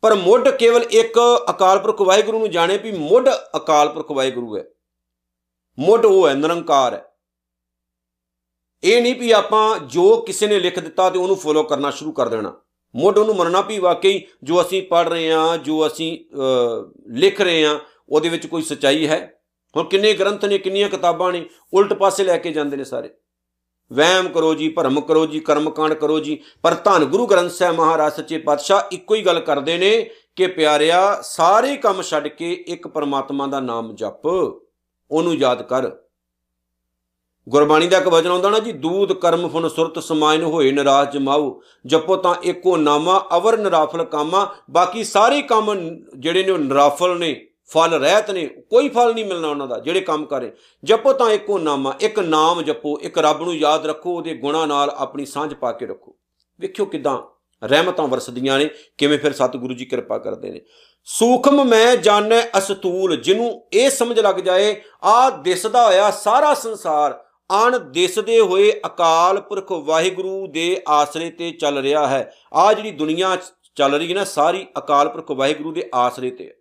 ਪਰ ਮੁੱਢ ਕੇਵਲ ਇੱਕ ਅਕਾਲ ਪੁਰਖ ਵਾਹਿਗੁਰੂ ਨੂੰ ਜਾਣੇ ਵੀ ਮੁੱਢ ਅਕਾਲ ਪੁਰਖ ਵਾਹਿਗੁਰੂ ਹੈ। ਮੁੱਢ ਉਹ ਹੈ, ਨਿਰੰਕਾਰ ਹੈ। ਇਹ ਨਹੀਂ ਵੀ ਆਪਾਂ ਜੋ ਕਿਸੇ ਨੇ ਲਿਖ ਦਿੱਤਾ ਤੇ ਉਹਨੂੰ ਫੋਲੋ ਕਰਨਾ ਸ਼ੁਰੂ ਕਰ ਦੇਣਾ। ਮੁੱਢ ਉਹਨੂੰ ਮੰਨਣਾ ਵੀ ਵਾਕਈ ਜੋ ਅਸੀਂ ਪੜ ਰਹੇ ਹਾਂ, ਜੋ ਅਸੀਂ ਲਿਖ ਰਹੇ ਹਾਂ, ਉਹਦੇ ਵਿੱਚ ਕੋਈ ਸਚਾਈ ਹੈ? ਹੁਣ ਕਿੰਨੇ ਗ੍ਰੰਥ ਨੇ, ਕਿੰਨੀਆਂ ਕਿਤਾਬਾਂ ਨੇ, ਉਲਟ ਪਾਸੇ ਲੈ ਕੇ ਜਾਂਦੇ ਨੇ ਸਾਰੇ। ਵਹਿਮ ਕਰੋ ਜੀ, ਭਰਮ ਕਰੋ ਜੀ, ਕਰਮਕਾਂਡ ਕਰੋ ਜੀ, ਪਰ ਧੰਨ ਗੁਰੂ ਗ੍ਰੰਥ ਸਾਹਿਬ ਮਹਾਰਾਜ ਸੱਚੇ ਪਾਤਸ਼ਾਹ ਇੱਕੋ ਹੀ ਗੱਲ ਕਰਦੇ ਨੇ ਕਿ ਪਿਆਰਿਆ, ਸਾਰੇ ਕੰਮ ਛੱਡ ਕੇ ਇੱਕ ਪਰਮਾਤਮਾ ਦਾ ਨਾਮ ਜਪ, ਉਹਨੂੰ ਯਾਦ ਕਰ। ਗੁਰਬਾਣੀ ਦਾ ਇੱਕ ਵਚਨ ਆਉਂਦਾ ਨਾ ਜੀ ਦੂਧ ਕਰਮ ਫੁਨ ਸੁਰਤ ਸਮਾਇਨ ਹੋਏ ਨਿਰਾਜ ਜਮਾਉ ਜਪੋ ਤਾਂ ਇੱਕੋ ਨਾਮਾ, ਅਵਰ ਨਿਰਾਫਲ ਕਾਮਾ, ਬਾਕੀ ਸਾਰੇ ਕੰਮ ਜਿਹੜੇ ਨੇ ਉਹ ਨਿਰਾਫਲ ਨੇ, ਫਲ ਰਹਿਤ ਨੇ, ਕੋਈ ਫਲ ਨਹੀਂ ਮਿਲਣਾ ਉਹਨਾਂ ਦਾ, ਜਿਹੜੇ ਕੰਮ ਕਰੇ ਜਪੋ ਤਾਂ ਇੱਕੋ ਨਾਮਾ, ਇੱਕ ਨਾਮ ਜਪੋ, ਇੱਕ ਰੱਬ ਨੂੰ ਯਾਦ ਰੱਖੋ, ਉਹਦੇ ਗੁਣਾ ਨਾਲ ਆਪਣੀ ਸਾਂਝ ਪਾ ਕੇ ਰੱਖੋ। ਵੇਖਿਓ ਕਿਦਾਂ ਰਹਿਮਤਾਂ ਵਰਸਦੀਆਂ ਨੇ, ਕਿਵੇਂ ਫਿਰ ਸਤਿਗੁਰੂ ਜੀ ਕਿਰਪਾ ਕਰਦੇ ਨੇ। ਸੂਖਮ ਮੈਂ ਜਾਣੈ ਅਸਤੂਲ, ਜਿਹਨੂੰ ਇਹ ਸਮਝ ਲੱਗ ਜਾਏ, ਆ ਦਿਸਦਾ ਹੋਇਆ ਸਾਰਾ ਸੰਸਾਰ ਅਣ ਦਿਸਦੇ ਹੋਏ ਅਕਾਲ ਪੁਰਖ ਵਾਹਿਗੁਰੂ ਦੇ ਆਸਰੇ ਤੇ ਚੱਲ ਰਿਹਾ ਹੈ। ਆ ਜਿਹੜੀ ਦੁਨੀਆ ਚੱਲ ਰਹੀ ਹੈ ਨਾ, ਸਾਰੀ ਅਕਾਲ ਪੁਰਖ ਵਾਹਿਗੁਰੂ ਦੇ ਆਸਰੇ ਤੇ।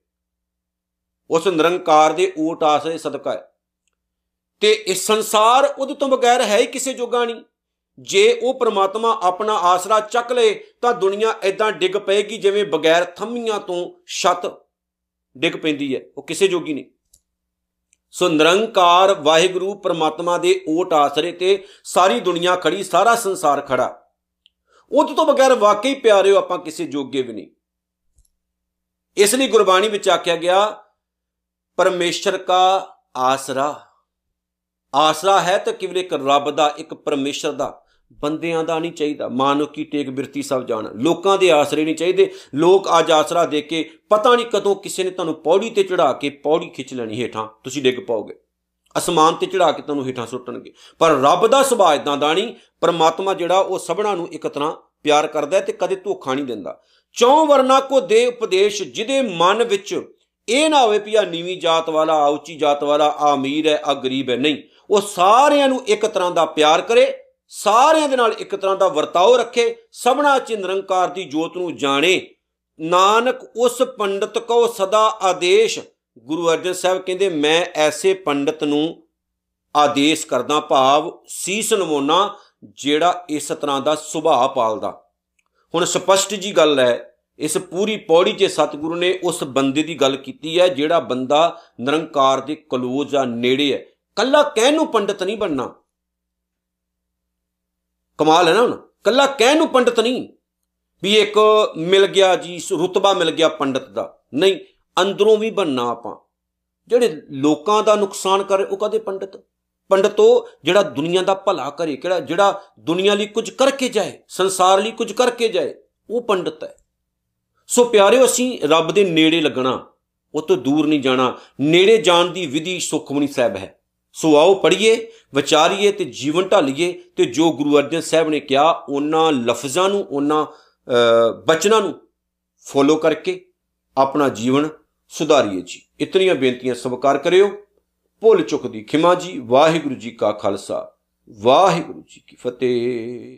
ਉਸ ਨਿਰੰਕਾਰ ਦੇ ਓਟ ਆਸਰੇ ਸਦਕਾ ਹੈ। ਤੇ ਇਸ ਸੰਸਾਰ ਉਹਦੇ ਤੋਂ ਬਗੈਰ ਹੈ ਹੀ ਕਿਸੇ ਜੋਗਾ ਨਹੀਂ। ਜੇ ਉਹ ਪ੍ਰਮਾਤਮਾ ਆਪਣਾ ਆਸਰਾ ਚੱਕ ਲੇ, ਤਾਂ ਦੁਨੀਆ ਐਦਾਂ ਡਿੱਗ ਪਏਗੀ ਜਿਵੇਂ ਬਗੈਰ ਥੰਮੀਆਂ ਤੋਂ ਛੱਤ ਡਿੱਗ ਪੈਂਦੀ ਹੈ। ਉਹ ਕਿਸੇ ਜੋਗੀ ਨਹੀਂ। ਸੋ ਨਿਰੰਕਾਰ ਵਾਹਿਗੁਰੂ ਪ੍ਰਮਾਤਮਾ ਦੇ ਓਟ ਆਸਰੇ ਤੇ ਸਾਰੀ ਦੁਨੀਆ ਖੜੀ, ਸਾਰਾ ਸੰਸਾਰ ਖੜਾ। ਉਹਦੇ ਤੋਂ ਬਗੈਰ ਵਾਕਈ ਪਿਆਰਿਓ ਆਪਾਂ ਕਿਸੇ ਜੋਗੇ ਵੀ ਨਹੀਂ। ਇਸ ਲਈ ਗੁਰਬਾਣੀ ਵਿੱਚ ਆਖਿਆ ਗਿਆ, ਪਰਮੇਸ਼ਰ ਦਾ ਆਸਰਾ। ਆਸਰਾ ਹੈ ਤਾਂ ਕਿਵਲ ਇੱਕ ਰੱਬ ਦਾ, ਇੱਕ ਪਰਮੇਸ਼ਰ ਦਾ। ਬੰਦਿਆਂ ਦਾ ਨਹੀਂ ਚਾਹੀਦਾ। ਮਾਨੁਕੀ ਟੇਕ ਬਿਰਤੀ ਸਭ ਜਾਣ। ਲੋਕਾਂ ਦੇ ਆਸਰੇ ਨਹੀਂ ਚਾਹੀਦੇ। ਲੋਕ ਅੱਜ ਆਸਰਾ ਦੇ ਕੇ ਪਤਾ ਨਹੀਂ ਕਦੋਂ ਕਿਸੇ ਨੇ ਤੁਹਾਨੂੰ ਪੌੜੀ ਤੇ ਚੜਾ ਕੇ ਪੌੜੀ ਖਿੱਚ ਲੈਣੀ ਹੇਠਾਂ। ਤੁਸੀਂ ਡਿੱਗ ਪਾਓਗੇ ਅਸਮਾਨ ਤੇ ਚੜਾ ਕੇ ਤੁਹਾਨੂੰ ਹੇਠਾਂ ਸੁੱਟਣਗੇ। ਪਰ ਰੱਬ ਦਾ ਸੁਭਾਅ ਇਦਾਂ ਦਾ ਨਹੀਂ। ਪਰਮਾਤਮਾ ਜਿਹੜਾ ਉਹ ਸਭਨਾਂ ਨੂੰ ਇੱਕ ਤਰ੍ਹਾਂ ਪਿਆਰ ਕਰਦਾ ਹੈ ਤੇ ਕਦੇ ਧੋਖਾ ਨਹੀਂ ਦਿੰਦਾ। ਚੌਂ ਵਰਨਾ ਕੋ ਦੇ ਉਪਦੇਸ਼ ਜਿਹਦੇ ਮਨ ਵਿੱਚ ਇਹ ਨਾ ਹੋਵੇ ਵੀ ਆ ਨੀਵੀਂ ਜਾਤ ਵਾਲਾ ਆ ਉੱਚੀ ਜਾਤ ਵਾਲਾ ਆ ਅਮੀਰ ਹੈ ਆ ਗਰੀਬ ਹੈ। ਨਹੀਂ। ਉਹ ਸਾਰਿਆਂ ਨੂੰ ਇੱਕ ਤਰ੍ਹਾਂ ਦਾ ਪਿਆਰ ਕਰੇ ਸਾਰਿਆਂ ਦੇ ਨਾਲ ਇੱਕ ਤਰ੍ਹਾਂ ਦਾ ਵਰਤਾਓ ਰੱਖੇ, ਸਭਨਾ ਚ ਨਿਰੰਕਾਰ ਦੀ ਜੋਤ ਨੂੰ ਜਾਣੇ। ਨਾਨਕ ਉਸ ਪੰਡਤ ਕੋ ਸਦਾ ਆਦੇਸ਼। ਗੁਰੂ ਅਰਜਨ ਸਾਹਿਬ ਕਹਿੰਦੇ, ਮੈਂ ਐਸੇ ਪੰਡਤ ਨੂੰ ਆਦੇਸ਼ ਕਰਦਾ ਭਾਵ ਸੀਸ ਨਮੋਨਾ ਜਿਹੜਾ ਇਸ ਤਰ੍ਹਾਂ ਦਾ ਸੁਭਾਅ ਪਾਲਦਾ। ਹੁਣ ਸਪਸ਼ਟ ਜੀ ਗੱਲ ਹੈ, ਇਸ ਪੂਰੀ ਪੌੜੀ 'ਚ ਸਤਿਗੁਰੂ ਨੇ ਉਸ ਬੰਦੇ ਦੀ ਗੱਲ ਕੀਤੀ ਹੈ, ਜਿਹੜਾ ਬੰਦਾ ਨਿਰੰਕਾਰ ਦੇ ਕਲੋਜ਼ ਆ ਨੇੜੇ ਹੈ। ਕੱਲਾ ਕਹਿਣ ਨੂੰ ਪੰਡਤ ਨਹੀਂ ਬਣਨਾ। ਕਮਾਲ ਹੈ ਨਾ ਹੁਣ। ਕੱਲਾ ਕਹਿਣ ਨੂੰ ਪੰਡਤ ਨਹੀਂ। ਵੀ ਇੱਕ ਮਿਲ ਗਿਆ ਜੀ, ਰੁਤਬਾ ਮਿਲ ਗਿਆ ਪੰਡਤ ਦਾ। ਨਹੀਂ, ਅੰਦਰੋਂ ਵੀ ਬਣਨਾ ਆਪਾਂ। ਜਿਹੜੇ ਲੋਕਾਂ ਦਾ ਨੁਕਸਾਨ ਕਰੇ ਉਹ ਕਦੇ ਪੰਡਤ? ਪੰਡਤ ਉਹ ਜਿਹੜਾ ਦੁਨੀਆ ਦਾ ਭਲਾ ਕਰੇ, ਕਿਹੜਾ ਜਿਹੜਾ ਦੁਨੀਆ ਲਈ ਕੁਝ ਕਰਕੇ ਜਾਏ, ਸੰਸਾਰ ਲਈ ਕੁਝ ਕਰਕੇ ਜਾਏ, ਉਹ ਪੰਡਤ ਹੈ। ਸੋ ਪਿਆਰਿਓ, ਅਸੀਂ ਰੱਬ ਦੇ ਨੇੜੇ ਲੱਗਣਾ ਉਹ ਤੋਂ ਦੂਰ ਨਹੀਂ ਜਾਣਾ। ਨੇੜੇ ਜਾਣ ਦੀ ਵਿਧੀ ਸੁਖਮਨੀ ਸਾਹਿਬ ਹੈ। ਸੋ ਆਓ ਪੜ੍ਹੀਏ, ਵਿਚਾਰੀਏ ਤੇ ਜੀਵਨ ਢਾਲੀਏ ਤੇ ਜੋ ਗੁਰੂ ਅਰਜਨ ਸਾਹਿਬ ਨੇ ਕਿਹਾ, ਉਹਨਾਂ ਲਫ਼ਜ਼ਾਂ ਨੂੰ, ਉਹਨਾਂ ਬਚਨਾਂ ਨੂੰ ਫੋਲੋ ਕਰਕੇ ਆਪਣਾ ਜੀਵਨ ਸੁਧਾਰੀਏ ਜੀ। ਇਤਨੀਆਂ ਬੇਨਤੀਆਂ ਸਵਾਰ ਕਰਿਓ। ਭੁੱਲ ਚੁੱਕ ਦੀ ਖਿਮਾ ਜੀ। ਵਾਹਿਗੁਰੂ ਜੀ ਕਾ ਖਾਲਸਾ। ਵਾਹਿਗੁਰੂ ਜੀ ਕੀ ਫਤਿਹ।